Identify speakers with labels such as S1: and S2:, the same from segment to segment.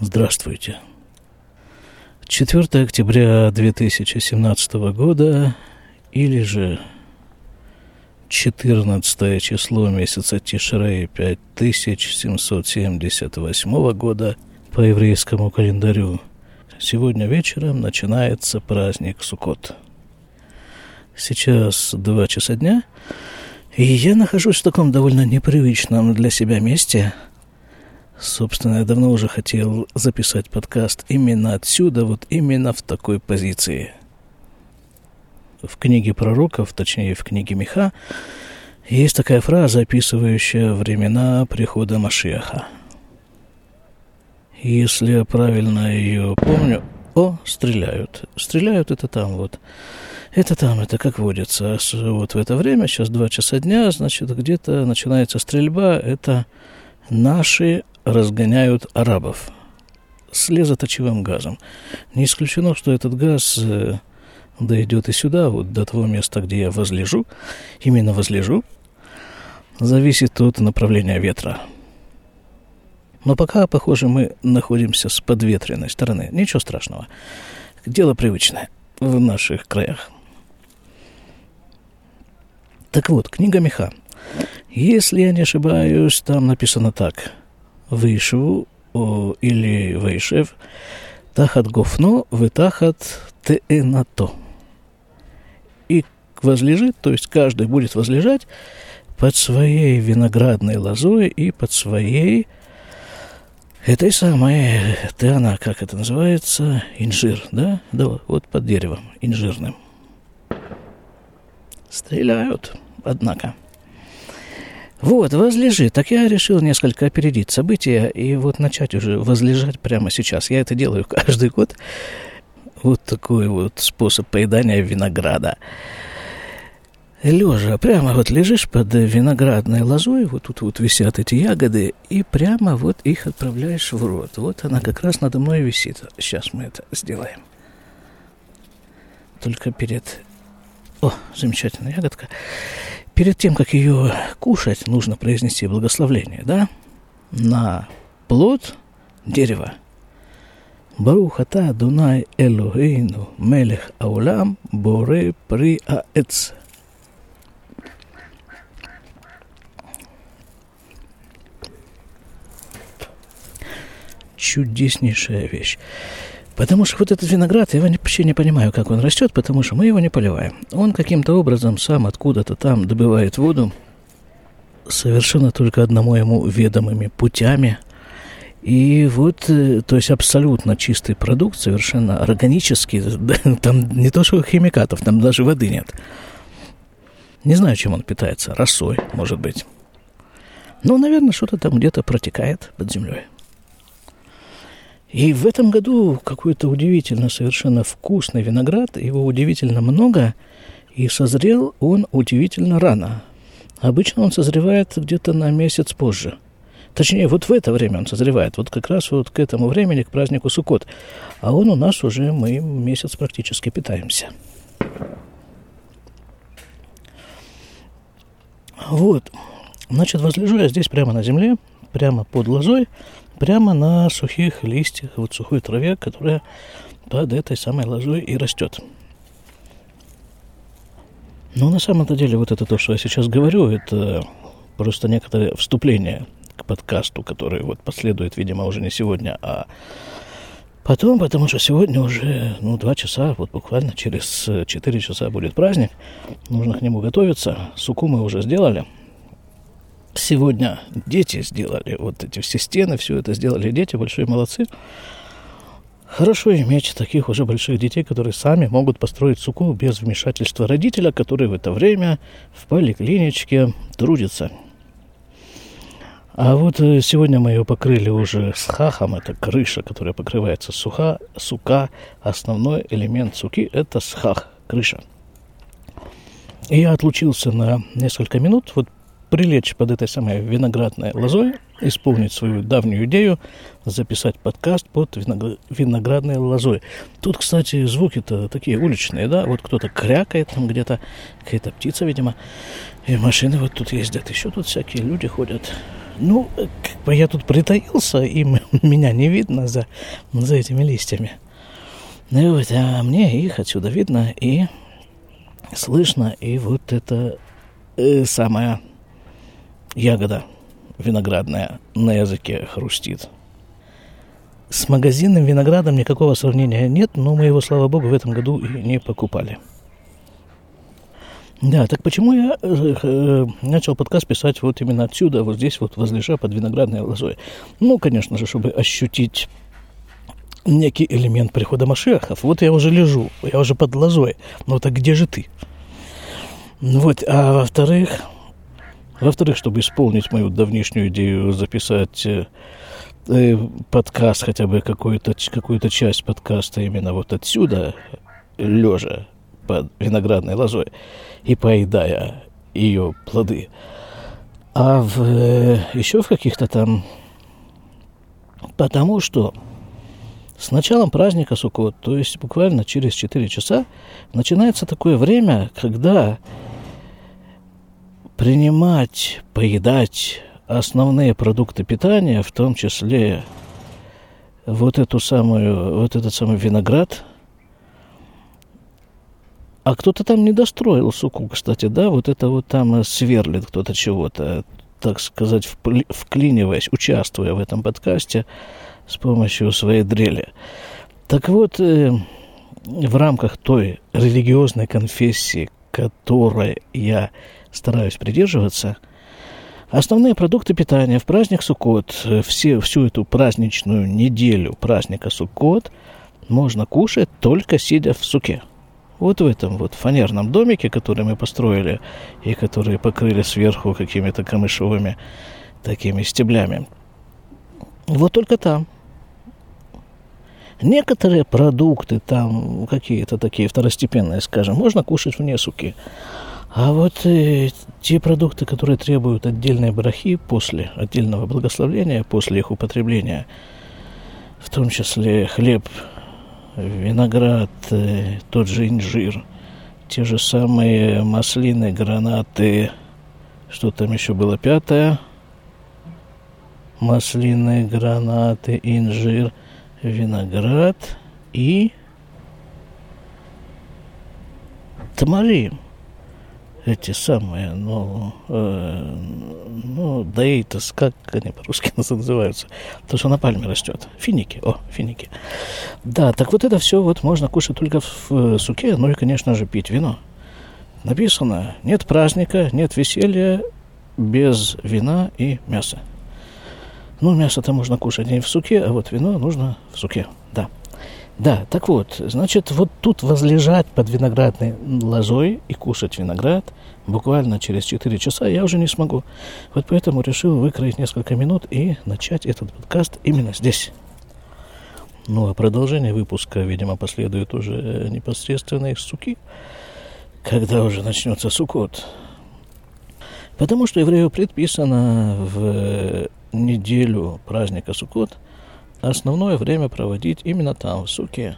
S1: Здравствуйте. 4 октября 2017 года или же 14 число месяца Тишрей 5778 года по еврейскому календарю. Сегодня вечером начинается праздник Суккот. Сейчас 2 часа дня, и я нахожусь в таком довольно непривычном для себя месте – Собственно, я давно уже хотел записать подкаст именно отсюда, вот именно в такой позиции. В книге пророков, точнее в книге Миха, есть такая фраза, описывающая времена прихода Машеха. Если я правильно ее помню... О, стреляют. Стреляют это там вот. Это там, это как водится. Вот в это время, сейчас два часа дня, значит, где-то начинается стрельба. Это наши разгоняют арабов с лезоточивым газом. Не исключено, что этот газ э, дойдет и сюда, вот до того места, где я возлежу, именно возлежу, зависит от направления ветра. Но пока, похоже, мы находимся с подветренной стороны. Ничего страшного. Дело привычное в наших краях. Так вот, книга Миха. Если я не ошибаюсь, там написано так – вышву или вышев, тахат гофно, вытахат теэнато. И возлежит, то есть каждый будет возлежать под своей виноградной лозой и под своей этой самой, она, как это называется, инжир, да? Да, вот под деревом, инжирным. Стреляют, однако. Вот, возлежи. Так я решил несколько опередить события и вот начать уже возлежать прямо сейчас. Я это делаю каждый год. Вот такой вот способ поедания винограда. Лежа, прямо вот лежишь под виноградной лозой, вот тут вот висят эти ягоды, и прямо вот их отправляешь в рот. Вот она как раз надо мной висит. Сейчас мы это сделаем. Только перед... О, замечательная ягодка перед тем, как ее кушать, нужно произнести благословление, да? На плод дерева. Барухата Дунай Элохейну Мелех Аулам Боре При Аэц. Чудеснейшая вещь. Потому что вот этот виноград, я вообще не понимаю, как он растет, потому что мы его не поливаем. Он каким-то образом сам откуда-то там добывает воду, совершенно только одному ему ведомыми путями. И вот, э, то есть абсолютно чистый продукт, совершенно органический, там не то что химикатов, там даже воды нет. Не знаю, чем он питается, росой, может быть. Ну, наверное, что-то там где-то протекает под землей. И в этом году какой-то удивительно совершенно вкусный виноград, его удивительно много, и созрел он удивительно рано. Обычно он созревает где-то на месяц позже. Точнее, вот в это время он созревает, вот как раз вот к этому времени, к празднику Суккот. А он у нас уже, мы месяц практически питаемся. Вот. Значит, возлежу я здесь прямо на земле, прямо под лозой, прямо на сухих листьях, вот сухой траве, которая под этой самой лозой и растет. Но на самом-то деле вот это то, что я сейчас говорю, это просто некоторое вступление к подкасту, который вот последует, видимо, уже не сегодня, а потом, потому что сегодня уже, ну, два часа, вот буквально через четыре часа будет праздник, нужно к нему готовиться, суку мы уже сделали – сегодня дети сделали. Вот эти все стены, все это сделали дети, большие молодцы. Хорошо иметь таких уже больших детей, которые сами могут построить суку без вмешательства родителя, который в это время в поликлиничке трудится. А вот э, сегодня мы ее покрыли уже с хахом, это крыша, которая покрывается суха, сука. Основной элемент суки – это схах, крыша. И я отлучился на несколько минут, вот прилечь под этой самой виноградной лозой, исполнить свою давнюю идею, записать подкаст под виноградной лозой. Тут, кстати, звуки-то такие уличные, да, вот кто-то крякает там где-то, какая-то птица, видимо, и машины вот тут ездят, еще тут всякие люди ходят, Ну, как бы я тут притаился, и меня не видно за, за этими листьями. Ну вот, а мне их отсюда видно и слышно, и вот это э, самая ягода виноградная на языке хрустит. С магазинным виноградом никакого сравнения нет, но мы его, слава богу, в этом году и не покупали. Да, так почему я э, э, начал подкаст писать вот именно отсюда, вот здесь вот возлежа под виноградной лозой? Ну, конечно же, чтобы ощутить некий элемент прихода Машехов. Вот я уже лежу, я уже под лозой. Ну так где же ты? Вот, а во-вторых, во-вторых, чтобы исполнить мою давнишнюю идею записать э, э, подкаст, хотя бы какую-то какую часть подкаста именно вот отсюда, лежа под виноградной лозой и поедая ее плоды. А в, э, еще в каких-то там... Потому что с началом праздника Суккот, то есть буквально через 4 часа, начинается такое время, когда принимать, поедать основные продукты питания, в том числе вот эту самую, вот этот самый виноград – а кто-то там не достроил суку, кстати, да, вот это вот там сверлит кто-то чего-то, так сказать, вклиниваясь, участвуя в этом подкасте с помощью своей дрели. Так вот, э, в рамках той религиозной конфессии, которой я стараюсь придерживаться, основные продукты питания в праздник Суккот, все, всю эту праздничную неделю праздника Суккот можно кушать только сидя в суке – вот в этом вот фанерном домике, который мы построили и который покрыли сверху какими-то камышовыми такими стеблями. Вот только там. Некоторые продукты там какие-то такие второстепенные, скажем, можно кушать вне суки. А вот э, те продукты, которые требуют отдельной брахи после отдельного благословления, после их употребления, в том числе хлеб виноград, э, тот же инжир, те же самые маслины, гранаты, что там еще было пятое, маслины, гранаты, инжир, виноград и тамалин эти самые, ну, э, ну, дейтас, как они по-русски называются, то, что на пальме растет. Финики, о, финики. Да, так вот это все вот можно кушать только в э, суке, ну и, конечно же, пить вино. Написано, нет праздника, нет веселья без вина и мяса. Ну, мясо-то можно кушать не в суке, а вот вино нужно в суке, да. Да, так вот, значит, вот тут возлежать под виноградной лозой и кушать виноград буквально через 4 часа я уже не смогу. Вот поэтому решил выкроить несколько минут и начать этот подкаст именно здесь. Ну, а продолжение выпуска, видимо, последует уже непосредственно из суки, когда уже начнется сукот. Потому что еврею предписано в неделю праздника Суккот – основное время проводить именно там, в суке.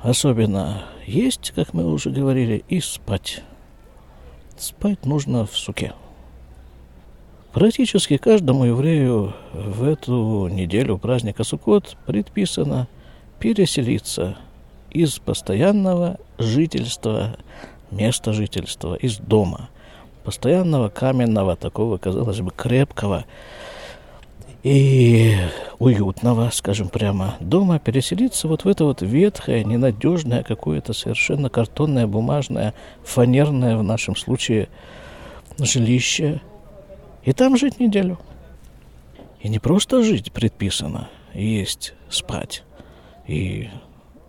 S1: Особенно есть, как мы уже говорили, и спать. Спать нужно в суке. Практически каждому еврею в эту неделю праздника Суккот предписано переселиться из постоянного жительства, места жительства, из дома, постоянного каменного, такого, казалось бы, крепкого, и уютного, скажем прямо, дома переселиться вот в это вот ветхое, ненадежное, какое-то совершенно картонное, бумажное, фанерное в нашем случае жилище. И там жить неделю. И не просто жить предписано, есть, спать и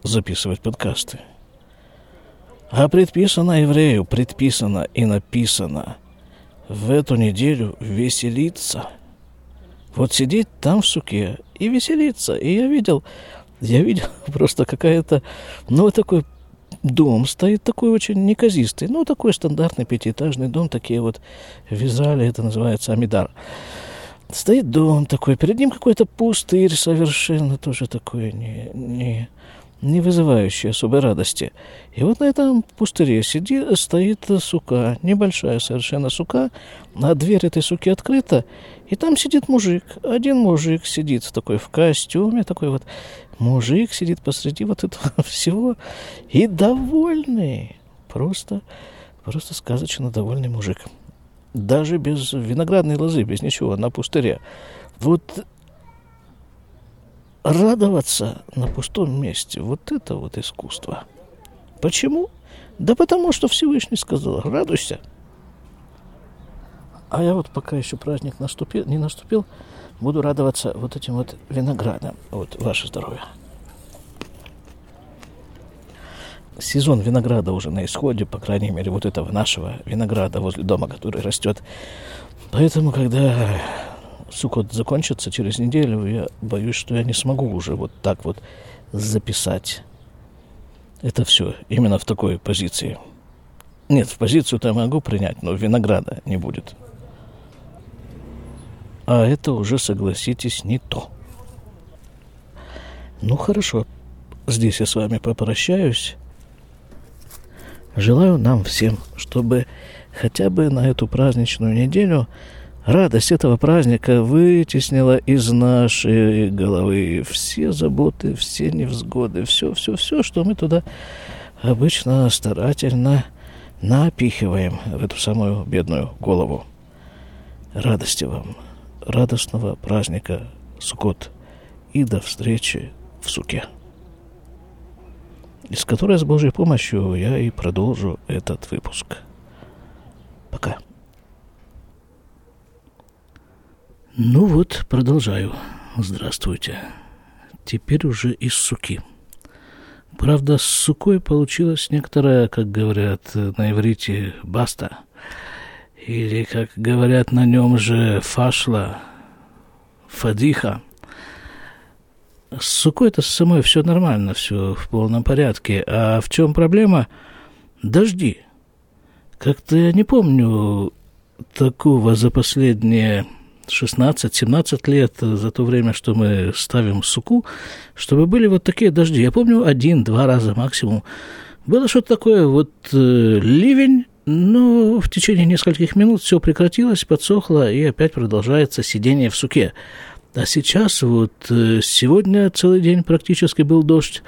S1: записывать подкасты. А предписано еврею, предписано и написано в эту неделю веселиться – вот сидеть там в суке и веселиться. И я видел, я видел просто какая-то, ну, вот такой дом стоит такой очень неказистый, ну, такой стандартный пятиэтажный дом, такие вот вязали, это называется амидар. Стоит дом такой, перед ним какой-то пустырь совершенно тоже такой не, не, не вызывающий особой радости. И вот на этом пустыре сидит, стоит сука, небольшая совершенно сука, а дверь этой суки открыта, И там сидит мужик. Один мужик сидит такой в костюме, такой вот мужик сидит посреди вот этого всего и довольный. Просто, просто сказочно довольный мужик. Даже без виноградной лозы, без ничего, на пустыре. Вот радоваться на пустом месте, вот это вот искусство. Почему? Да потому что Всевышний сказал, радуйся. А я вот пока еще праздник наступил, не наступил, буду радоваться вот этим вот виноградом. Вот, ваше здоровье. Сезон винограда уже на исходе, по крайней мере, вот этого нашего винограда возле дома, который растет. Поэтому, когда Сукот закончится через неделю, я боюсь, что я не смогу уже вот так вот записать это все именно в такой позиции. Нет, в позицию-то я могу принять, но винограда не будет. А это уже, согласитесь, не то. Ну хорошо, здесь я с вами попрощаюсь. Желаю нам всем, чтобы хотя бы на эту праздничную неделю Радость этого праздника вытеснила из нашей головы все заботы, все невзгоды, все, все, все, что мы туда обычно старательно напихиваем в эту самую бедную голову. Радости вам, радостного праздника Сукот и до встречи в Суке, из которой с Божьей помощью я и продолжу этот выпуск. Пока. Ну вот, продолжаю. Здравствуйте. Теперь уже из суки. Правда, с сукой получилась некоторая, как говорят на иврите, баста. Или, как говорят на нем же, фашла, фадиха. С сукой это с самой все нормально, все в полном порядке. А в чем проблема? Дожди. Как-то я не помню такого за последние 16-17 лет за то время, что мы ставим суку, чтобы были вот такие дожди. Я помню один-два раза максимум. Было что-то такое, вот э, ливень, но в течение нескольких минут все прекратилось, подсохло, и опять продолжается сидение в суке. А сейчас вот э, сегодня целый день практически был дождь,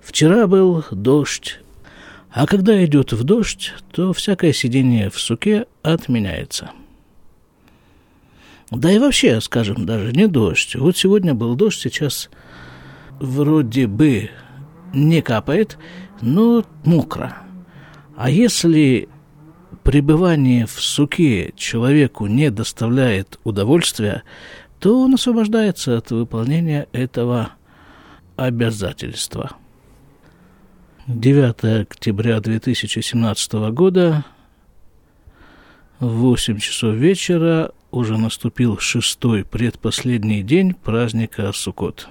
S1: вчера был дождь, а когда идет в дождь, то всякое сидение в суке отменяется. Да и вообще, скажем, даже не дождь. Вот сегодня был дождь, сейчас вроде бы не капает, но мокро. А если пребывание в суке человеку не доставляет удовольствия, то он освобождается от выполнения этого обязательства. 9 октября 2017 года, 8 часов вечера, уже наступил шестой предпоследний день праздника Суккот.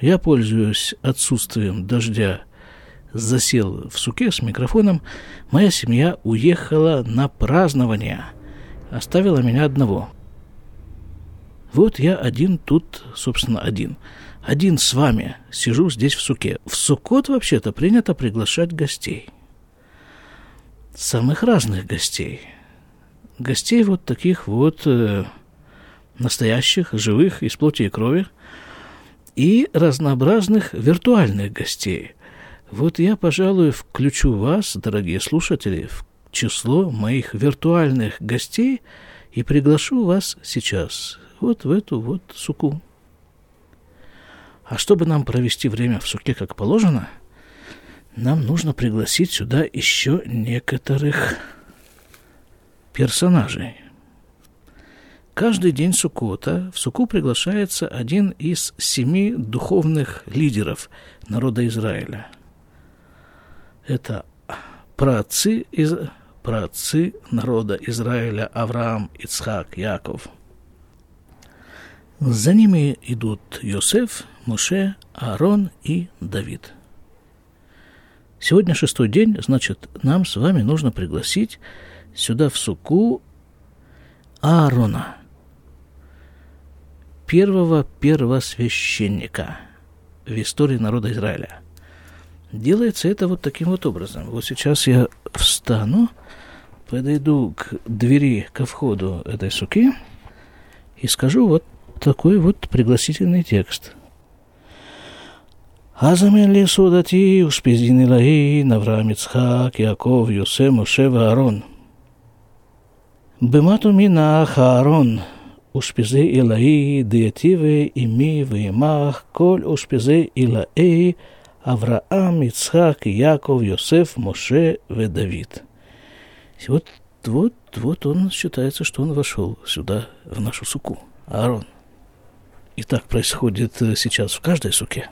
S1: Я пользуюсь отсутствием дождя, засел в суке с микрофоном. Моя семья уехала на празднование, оставила меня одного. Вот я один тут, собственно, один. Один с вами сижу здесь в суке. В Суккот вообще-то принято приглашать гостей. Самых разных гостей – гостей вот таких вот э, настоящих, живых, из плоти и крови, и разнообразных виртуальных гостей. Вот я, пожалуй, включу вас, дорогие слушатели, в число моих виртуальных гостей и приглашу вас сейчас вот в эту вот суку. А чтобы нам провести время в суке как положено, нам нужно пригласить сюда еще некоторых персонажей. Каждый день Суккота в Суку приглашается один из семи духовных лидеров народа Израиля. Это праотцы, из, праотцы народа Израиля Авраам, Ицхак, Яков. За ними идут Йосеф, Муше, Аарон и Давид. Сегодня шестой день, значит, нам с вами нужно пригласить сюда в суку Аарона, первого первосвященника в истории народа Израиля. Делается это вот таким вот образом. Вот сейчас я встану, подойду к двери, ко входу этой суки и скажу вот такой вот пригласительный текст. Азамен ли судати успезин Илаи, Навраам Ицхак, Яков, Йосе, Моше, Аарон. Бематумин Ахаарон, ушпизы Илаи, Диативы, Ими, Веймах, Коль ушпизы Илаи, Авраам, Ицхак, Яков, Йосеф, Моше, Ведавид. Вот, вот, вот он считается, что он вошел сюда, в нашу суку, Аарон. И так происходит э, сейчас в каждой суке.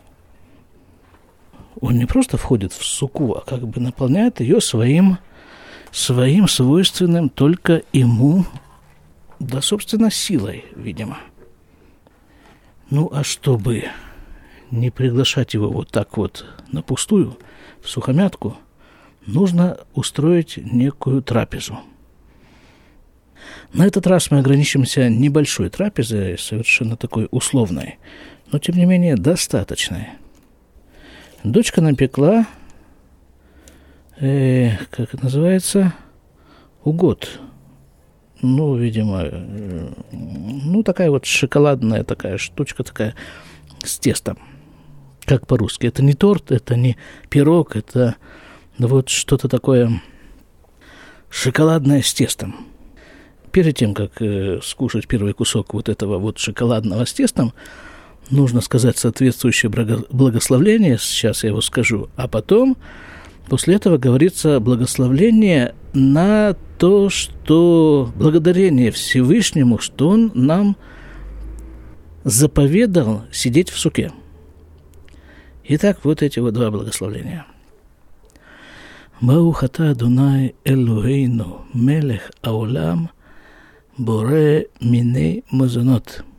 S1: Он не просто входит в суку, а как бы наполняет ее своим своим свойственным только ему да, собственно, силой, видимо. Ну, а чтобы не приглашать его вот так вот на пустую, в сухомятку, нужно устроить некую трапезу. На этот раз мы ограничимся небольшой трапезой, совершенно такой условной, но тем не менее достаточной. Дочка напекла, э, как это называется, угод – ну, видимо, э, ну, такая вот шоколадная такая штучка такая с тестом. Как по-русски. Это не торт, это не пирог, это вот что-то такое шоколадное с тестом. Перед тем, как э, скушать первый кусок вот этого вот шоколадного с тестом, нужно сказать соответствующее благословление, сейчас я его скажу, а потом После этого говорится благословление на то, что благодарение Всевышнему, что Он нам заповедал сидеть в суке. Итак, вот эти вот два благословления. Баухата Дунай Элуэйну Мелех Аулам Боре Мине Мазонот –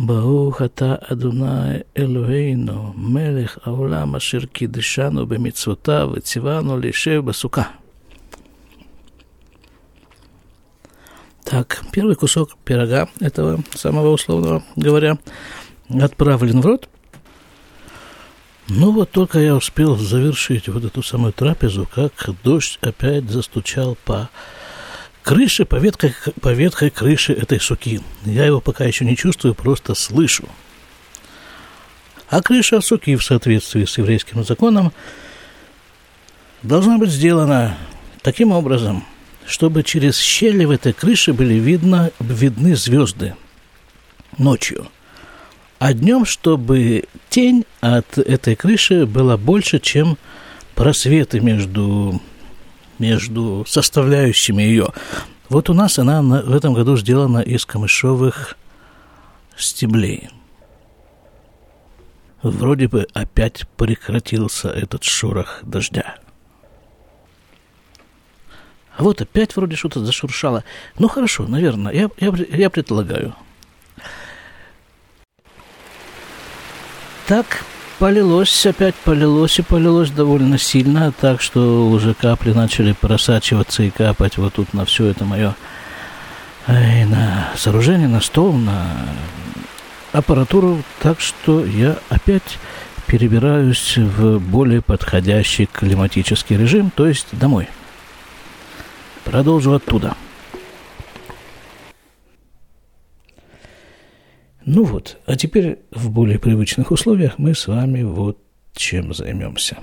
S1: ברוך אתה אדוני אלוהינו, מלך העולם אשר קידשנו במצוותיו וציוונו להישב בסוכה. Так, первый кусок пирога этого самого условного говоря отправлен в рот. Ну вот только я успел завершить вот эту самую трапезу, как дождь опять застучал по крыши, по ветхой, по ветхой крыше этой суки. Я его пока еще не чувствую, просто слышу. А крыша суки в соответствии с еврейским законом должна быть сделана таким образом, чтобы через щели в этой крыше были видно, видны звезды ночью. А днем, чтобы тень от этой крыши была больше, чем просветы между между составляющими ее. Вот у нас она в этом году сделана из камышовых стеблей. Вроде бы опять прекратился этот шорох дождя. А вот опять вроде что-то зашуршало. Ну хорошо, наверное, я, я, я предлагаю. Так, полилось, опять полилось и полилось довольно сильно, так что уже капли начали просачиваться и капать вот тут на все это мое эй, на сооружение, на стол, на аппаратуру, так что я опять перебираюсь в более подходящий климатический режим, то есть домой. Продолжу оттуда. Ну вот, а теперь в более привычных условиях мы с вами вот чем займемся.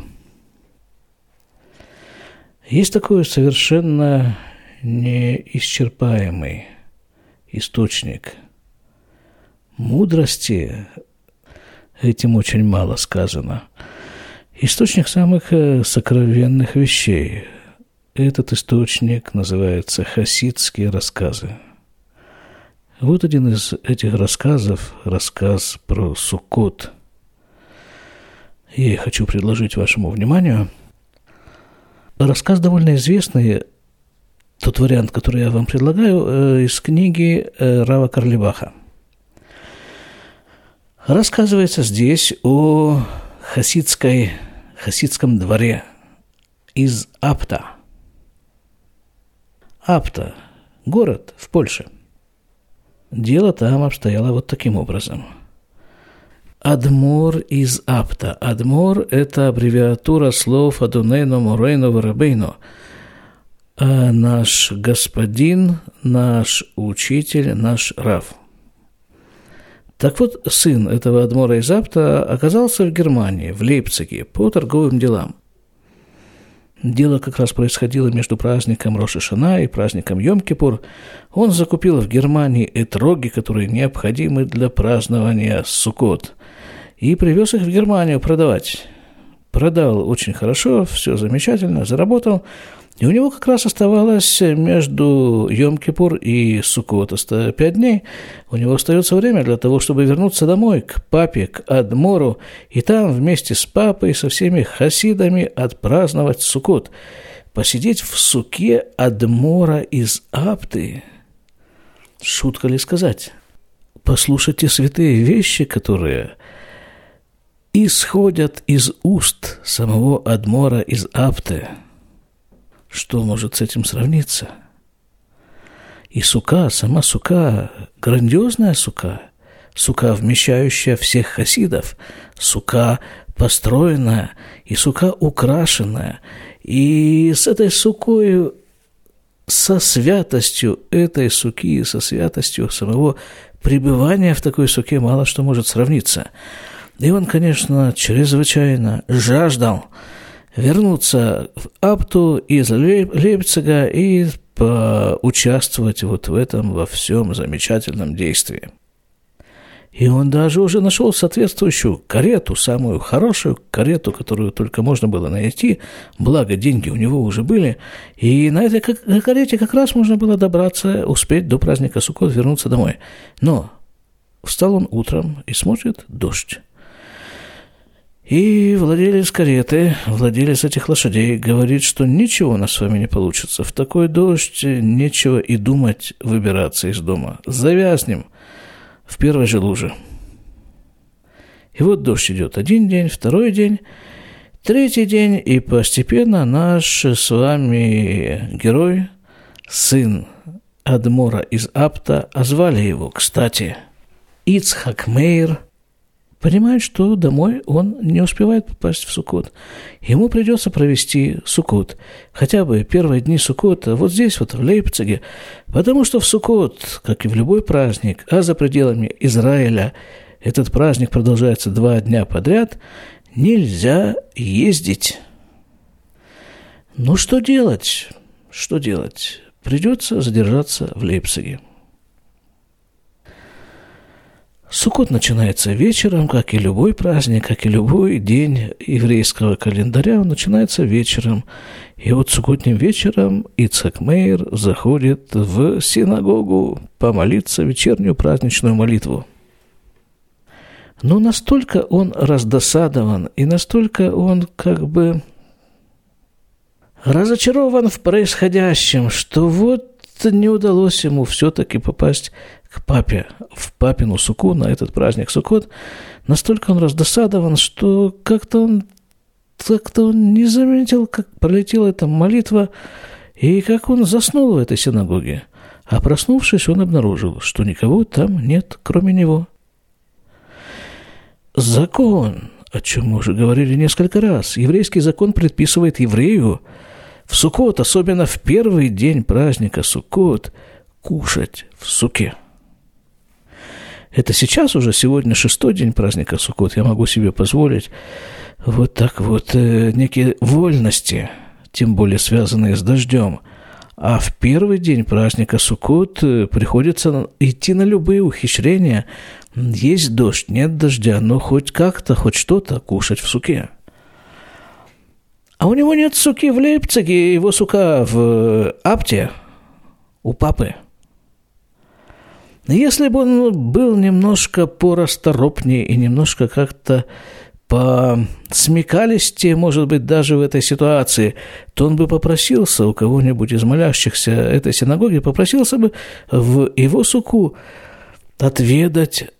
S1: Есть такой совершенно неисчерпаемый источник мудрости, этим очень мало сказано. Источник самых э, сокровенных вещей. Этот источник называется хасидские рассказы – вот один из этих рассказов, рассказ про Суккот. Я хочу предложить вашему вниманию. Рассказ довольно известный, тот вариант, который я вам предлагаю, э, из книги э, Рава Карлибаха. Рассказывается здесь о хасидской, хасидском дворе из Апта. Апта – город в Польше – Дело там обстояло вот таким образом. Адмор из Апта. Адмор – это аббревиатура слов Адунейну, Мурейну, Варабейну. а наш господин, наш учитель, наш Рав. Так вот, сын этого Адмора из Апта оказался в Германии, в Лейпциге, по торговым делам. Дело как раз происходило между праздником Рошишана и праздником Йом-Кипур. Он закупил в Германии этроги, которые необходимы для празднования Суккот, и привез их в Германию продавать. Продал очень хорошо, все замечательно, заработал – и у него как раз оставалось между Йом-Кипур и Суккот пять дней. У него остается время для того, чтобы вернуться домой, к папе, к Адмору, и там вместе с папой, со всеми хасидами отпраздновать Суккот. Посидеть в суке Адмора из Апты. Шутка ли сказать? Послушайте святые вещи, которые исходят из уст самого Адмора из Апты – что может с этим сравниться? И сука, сама сука, грандиозная сука, сука, вмещающая всех хасидов, сука, построенная, и сука, украшенная. И с этой сукой, со святостью этой суки, со святостью самого пребывания в такой суке мало что может сравниться. И он, конечно, чрезвычайно жаждал – вернуться в Апту из Лейпцига и поучаствовать вот в этом во всем замечательном действии. И он даже уже нашел соответствующую карету, самую хорошую карету, которую только можно было найти, благо деньги у него уже были. И на этой карете как раз можно было добраться, успеть до праздника Суккот вернуться домой. Но встал он утром и смотрит дождь. И владелец кареты, владелец этих лошадей, говорит, что ничего у нас с вами не получится. В такой дождь нечего и думать выбираться из дома. Завязнем в первой же луже. И вот дождь идет один день, второй день, третий день, и постепенно наш с вами герой, сын Адмора из Апта, а его, кстати, Ицхак Мейр – понимает, что домой он не успевает попасть в Сукот. Ему придется провести Сукот, хотя бы первые дни Сукота вот здесь, вот в Лейпциге, потому что в Сукот, как и в любой праздник, а за пределами Израиля этот праздник продолжается два дня подряд, нельзя ездить. Ну что делать? Что делать? Придется задержаться в Лейпциге. Суккот начинается вечером, как и любой праздник, как и любой день еврейского календаря, он начинается вечером. И вот суккотним вечером Ицхак Мейер заходит в синагогу помолиться вечернюю праздничную молитву. Но настолько он раздосадован, и настолько он как бы разочарован в происходящем, что вот не удалось ему все-таки попасть к папе, в папину суку на этот праздник Суккот, настолько он раздосадован, что как-то он, как-то он не заметил, как пролетела эта молитва, и как он заснул в этой синагоге. А проснувшись, он обнаружил, что никого там нет, кроме него. Закон, о чем мы уже говорили несколько раз, еврейский закон предписывает еврею в Суккот, особенно в первый день праздника Суккот, кушать в суке. Это сейчас уже, сегодня шестой день праздника Суккот, я могу себе позволить вот так вот э, некие вольности, тем более связанные с дождем. А в первый день праздника Суккот э, приходится идти на любые ухищрения. Есть дождь, нет дождя, но хоть как-то, хоть что-то кушать в суке. А у него нет суки в Лейпциге, его сука в э, Апте у папы – если бы он был немножко порасторопнее и немножко как-то по смекалисти, может быть, даже в этой ситуации, то он бы попросился у кого-нибудь из молящихся этой синагоги, попросился бы в его суку отведать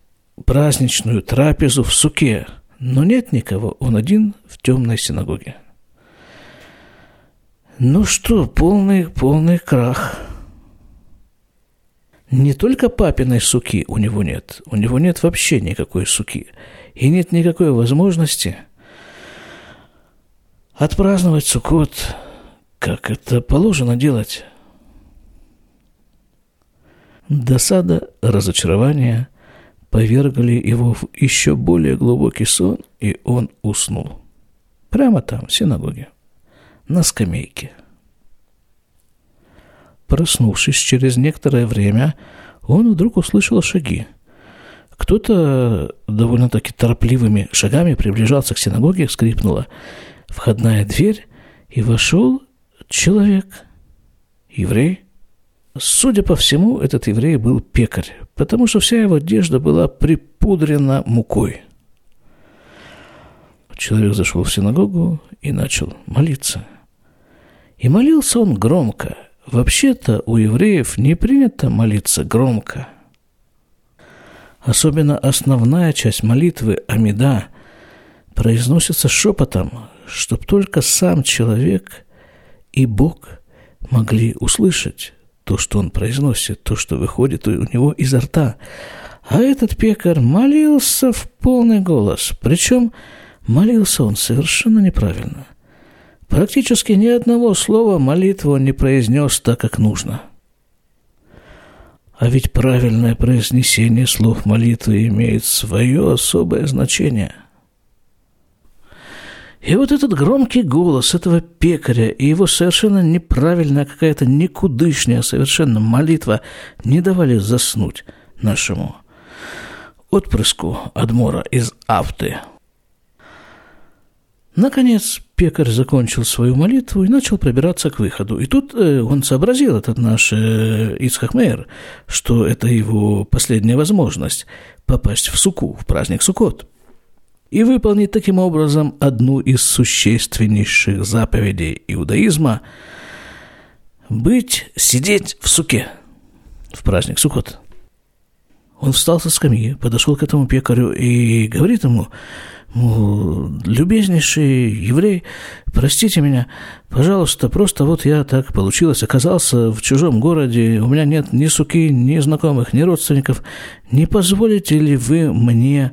S1: праздничную трапезу в суке. Но нет никого, он один в темной синагоге. Ну что, полный, полный крах – не только папиной суки у него нет, у него нет вообще никакой суки. И нет никакой возможности отпраздновать Суккот как это положено делать. Досада, разочарование повергли его в еще более глубокий сон, и он уснул. Прямо там, в синагоге, на скамейке. Проснувшись через некоторое время, он вдруг услышал шаги. Кто-то довольно-таки торопливыми шагами приближался к синагоге, скрипнула входная дверь, и вошел человек, еврей, Судя по всему, этот еврей был пекарь, потому что вся его одежда была припудрена мукой. Человек зашел в синагогу и начал молиться. И молился он громко. Вообще-то у евреев не принято молиться громко. Особенно основная часть молитвы Амида произносится шепотом, чтобы только сам человек и Бог могли услышать то, что он произносит, то, что выходит у него изо рта. А этот пекарь молился в полный голос. Причем молился он совершенно неправильно. Практически ни одного слова молитву он не произнес так, как нужно. А ведь правильное произнесение слов молитвы имеет свое особое значение – и вот этот громкий голос этого пекаря и его совершенно неправильная какая-то никудышняя совершенно молитва не давали заснуть нашему отпрыску Адмора из Авты. Наконец пекарь закончил свою молитву и начал пробираться к выходу. И тут э, он сообразил, этот наш э, Ицхак Мейер, что это его последняя возможность попасть в Суку, в праздник Сукот – и выполнить таким образом одну из существеннейших заповедей иудаизма – быть, сидеть в суке в праздник Сукот. Он встал со скамьи, подошел к этому пекарю и говорит ему, любезнейший еврей, простите меня, пожалуйста, просто вот я так получилось, оказался в чужом городе, у меня нет ни суки, ни знакомых, ни родственников, не позволите ли вы мне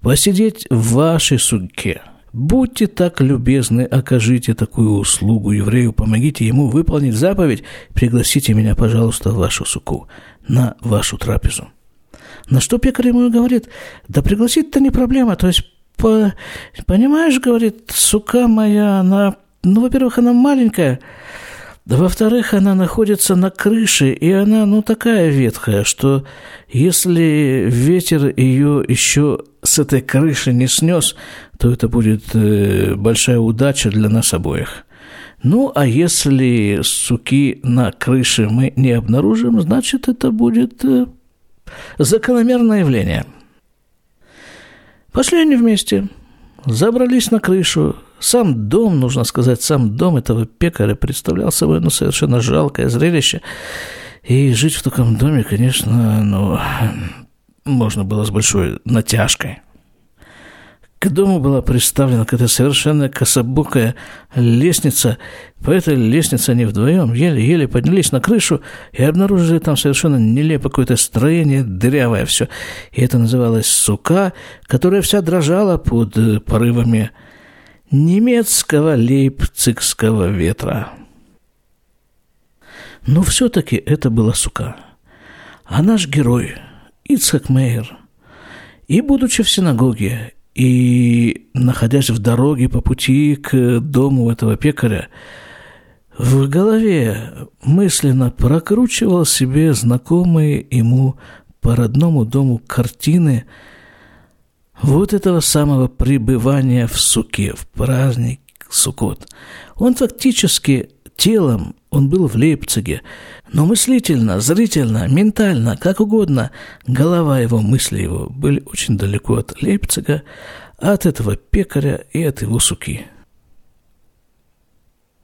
S1: посидеть в вашей суке. Будьте так любезны, окажите такую услугу еврею, помогите ему выполнить заповедь, пригласите меня, пожалуйста, в вашу суку, на вашу трапезу. На что пекарь ему говорит, да пригласить-то не проблема, то есть, по, понимаешь, говорит, сука моя, она, ну, во-первых, она маленькая, во-вторых, она находится на крыше, и она, ну, такая ветхая, что если ветер ее еще с этой крыши не снес, то это будет э, большая удача для нас обоих. Ну, а если суки на крыше мы не обнаружим, значит, это будет э, закономерное явление. Пошли они вместе, забрались на крышу, сам дом, нужно сказать, сам дом этого пекаря представлял собой ну, совершенно жалкое зрелище. И жить в таком доме, конечно, ну, можно было с большой натяжкой. К дому была представлена какая-то совершенно кособокая лестница. По этой лестнице они вдвоем еле-еле поднялись на крышу и обнаружили там совершенно нелепое какое-то строение, дырявое все. И это называлось сука, которая вся дрожала под порывами немецкого лейпцигского ветра. Но все-таки это была сука. А наш герой, Ицхак Мейер, и будучи в синагоге, и находясь в дороге по пути к дому этого пекаря, в голове мысленно прокручивал себе знакомые ему по родному дому картины – вот этого самого пребывания в суке, в праздник Сукот. Он фактически телом, он был в Лейпциге, но мыслительно, зрительно, ментально, как угодно, голова его, мысли его были очень далеко от Лейпцига, от этого пекаря и от его суки.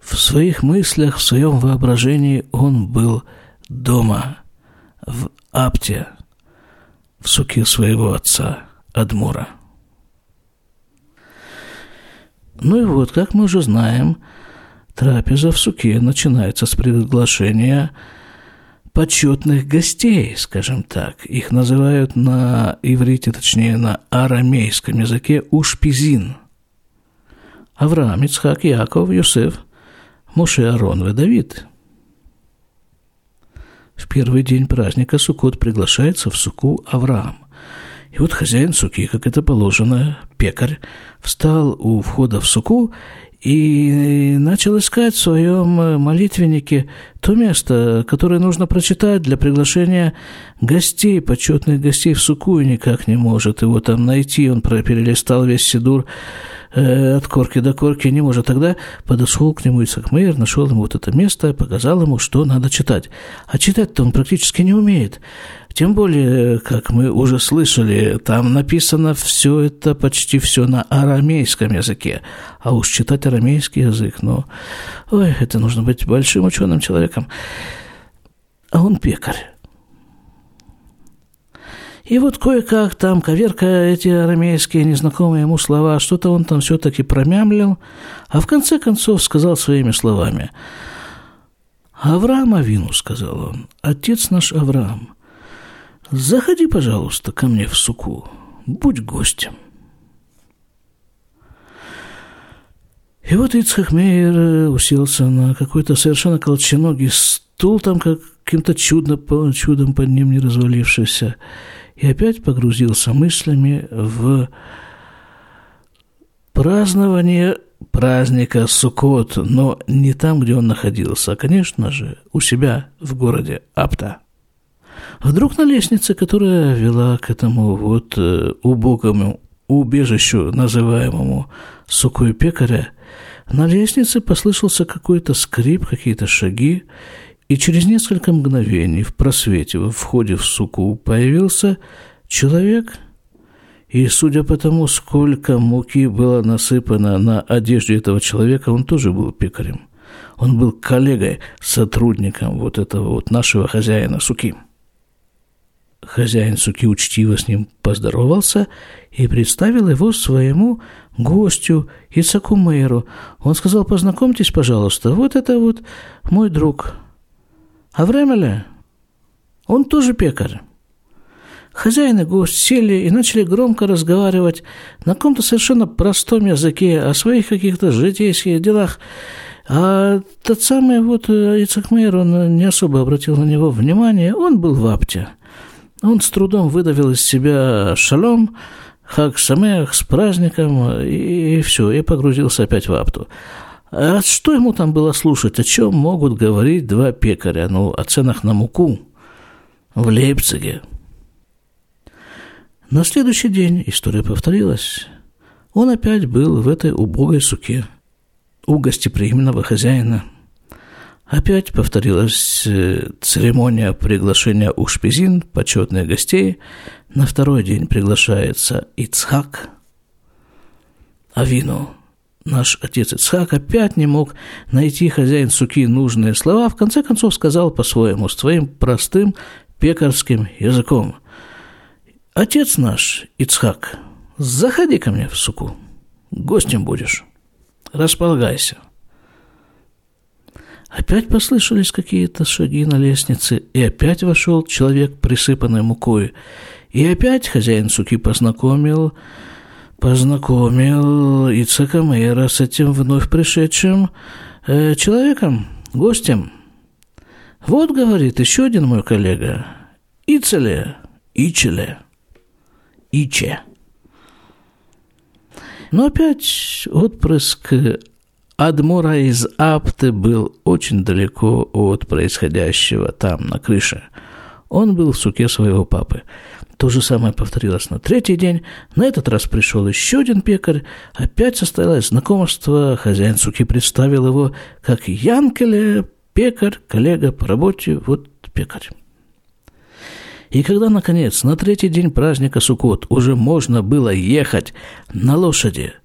S1: В своих мыслях, в своем воображении он был дома, в Апте, в суке своего отца – Адмура. Ну и вот, как мы уже знаем, трапеза в суке начинается с приглашения почетных гостей, скажем так. Их называют на иврите, точнее на арамейском языке ушпизин. Авраам, Ицхак, Яков, Юсеф, Моше Арон и Давид. В первый день праздника Суккот приглашается в суку Авраам. И вот хозяин суки, как это положено, пекарь, встал у входа в суку и начал искать в своем молитвеннике то место, которое нужно прочитать для приглашения гостей, почетных гостей в суку, и никак не может его там найти. Он перелистал весь Сидур э, от корки до корки, не может. Тогда подошел к нему Исаак Мейер, нашел ему вот это место, показал ему, что надо читать. А читать-то он практически не умеет. Тем более, как мы уже слышали, там написано все это, почти все на арамейском языке. А уж читать арамейский язык, ну, ой, это нужно быть большим ученым человеком. А он пекарь. И вот кое-как там, коверка эти арамейские, незнакомые ему слова, что-то он там все-таки промямлил, а в конце концов сказал своими словами. «Авраам Авину», — сказал он, — «отец наш Авраам, Заходи, пожалуйста, ко мне в суку. Будь гостем. И вот Ицхак Мейер э, уселся на какой-то совершенно колченогий стул, там каким-то чудно, чудом под ним не развалившийся, и опять погрузился мыслями в празднование праздника Суккот, но не там, где он находился, а, конечно же, у себя в городе Апта. Вдруг на лестнице, которая вела к этому вот э, убогому убежищу, называемому сукой пекаря, на лестнице послышался какой-то скрип, какие-то шаги, и через несколько мгновений в просвете в входе в суку появился человек, и судя по тому, сколько муки было насыпано на одежде этого человека, он тоже был пекарем. Он был коллегой, сотрудником вот этого вот нашего хозяина суки хозяин суки учтиво с ним поздоровался и представил его своему гостю Ицаку Мейру. Он сказал, познакомьтесь, пожалуйста, вот это вот мой друг. А время ли? Он тоже пекарь. Хозяин и гость сели и начали громко разговаривать на каком-то совершенно простом языке о своих каких-то житейских делах. А тот самый вот Ицак Мейер, он не особо обратил на него внимание, он был в апте – он с трудом выдавил из себя шалом, хак самех с праздником, и, и все, и погрузился опять в апту. А что ему там было слушать? О чем могут говорить два пекаря? Ну, о ценах на муку в Лейпциге. На следующий день история повторилась. Он опять был в этой убогой суке у гостеприимного хозяина – Опять повторилась э, церемония приглашения у почетных гостей. На второй день приглашается Ицхак, Авину. Наш отец Ицхак опять не мог найти хозяин суки нужные слова, в конце концов сказал по-своему, своим простым пекарским языком. «Отец наш, Ицхак, заходи ко мне в суку, гостем будешь, располагайся». Опять послышались какие-то шаги на лестнице, и опять вошел человек, присыпанный мукой. И опять хозяин суки познакомил, познакомил Ицака Мейера с этим вновь пришедшим э, человеком, гостем. Вот, говорит, еще один мой коллега, Ицеле, Ичеле, Иче. Но опять отпрыск Адмура из Апты был очень далеко от происходящего там, на крыше. Он был в суке своего папы. То же самое повторилось на третий день. На этот раз пришел еще один пекарь. Опять состоялось знакомство. Хозяин суки представил его как Янкеле, пекарь, коллега по работе, вот пекарь. И когда, наконец, на третий день праздника Суккот уже можно было ехать на лошади –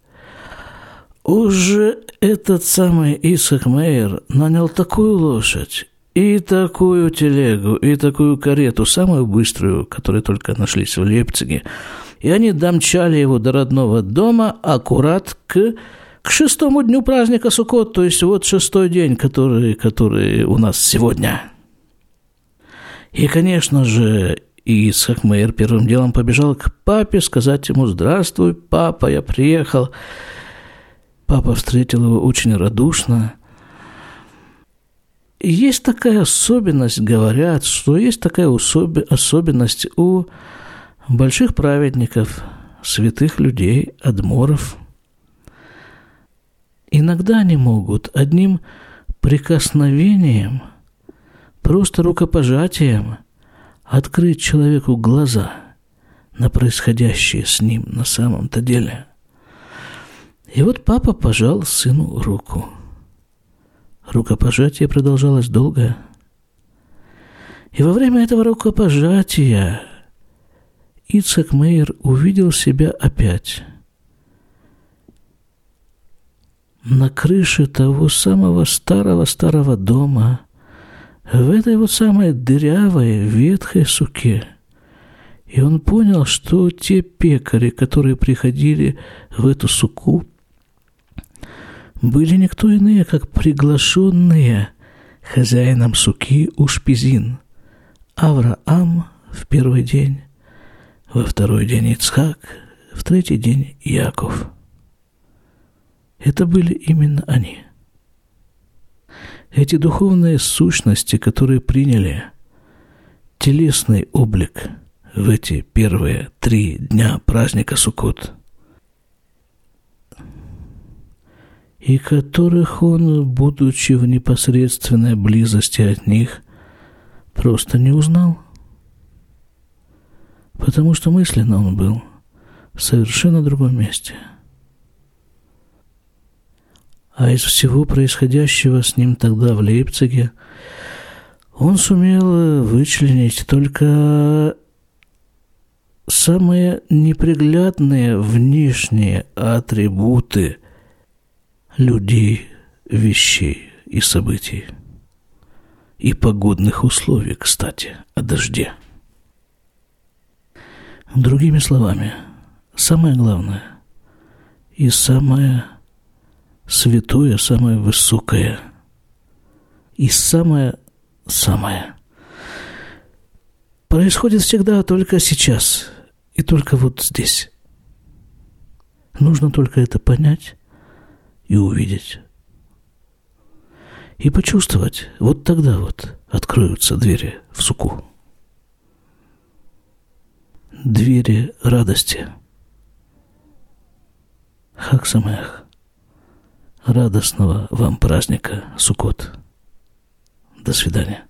S1: уже этот самый Исаак Мейер нанял такую лошадь, и такую телегу, и такую карету, самую быструю, которую только нашлись в Лейпциге. И они домчали его до родного дома аккурат к, к шестому дню праздника Суккот, то есть вот шестой день, который, который у нас сегодня. И, конечно же, Исаак Мейер первым делом побежал к папе сказать ему «Здравствуй, папа, я приехал». Папа встретил его очень радушно, есть такая особенность, говорят, что есть такая особенность у больших праведников, святых людей, адморов. Иногда они могут одним прикосновением, просто рукопожатием открыть человеку глаза на происходящее с ним на самом-то деле. И вот папа пожал сыну руку. Рукопожатие продолжалось долго. И во время этого рукопожатия Ицек Мейер увидел себя опять на крыше того самого старого-старого дома, в этой вот самой дырявой, ветхой суке. И он понял, что те пекари, которые приходили в эту суку, были никто иные, как приглашенные хозяином суки Ушпизин. Авраам в первый день, во второй день Ицхак, в третий день Яков. Это были именно они. Эти духовные сущности, которые приняли телесный облик в эти первые три дня праздника Суккот, и которых он, будучи в непосредственной близости от них, просто не узнал – потому что мысленно он был в совершенно другом месте. А из всего происходящего с ним тогда в Лейпциге он сумел вычленить только самые неприглядные внешние атрибуты людей, вещей и событий. И погодных условий, кстати, о дожде. Другими словами, самое главное и самое святое, самое высокое и самое-самое происходит всегда только сейчас и только вот здесь. Нужно только это понять и увидеть. И почувствовать, вот тогда вот откроются двери в суку двери радости. Хаксамех. Радостного вам праздника Сукот. До свидания.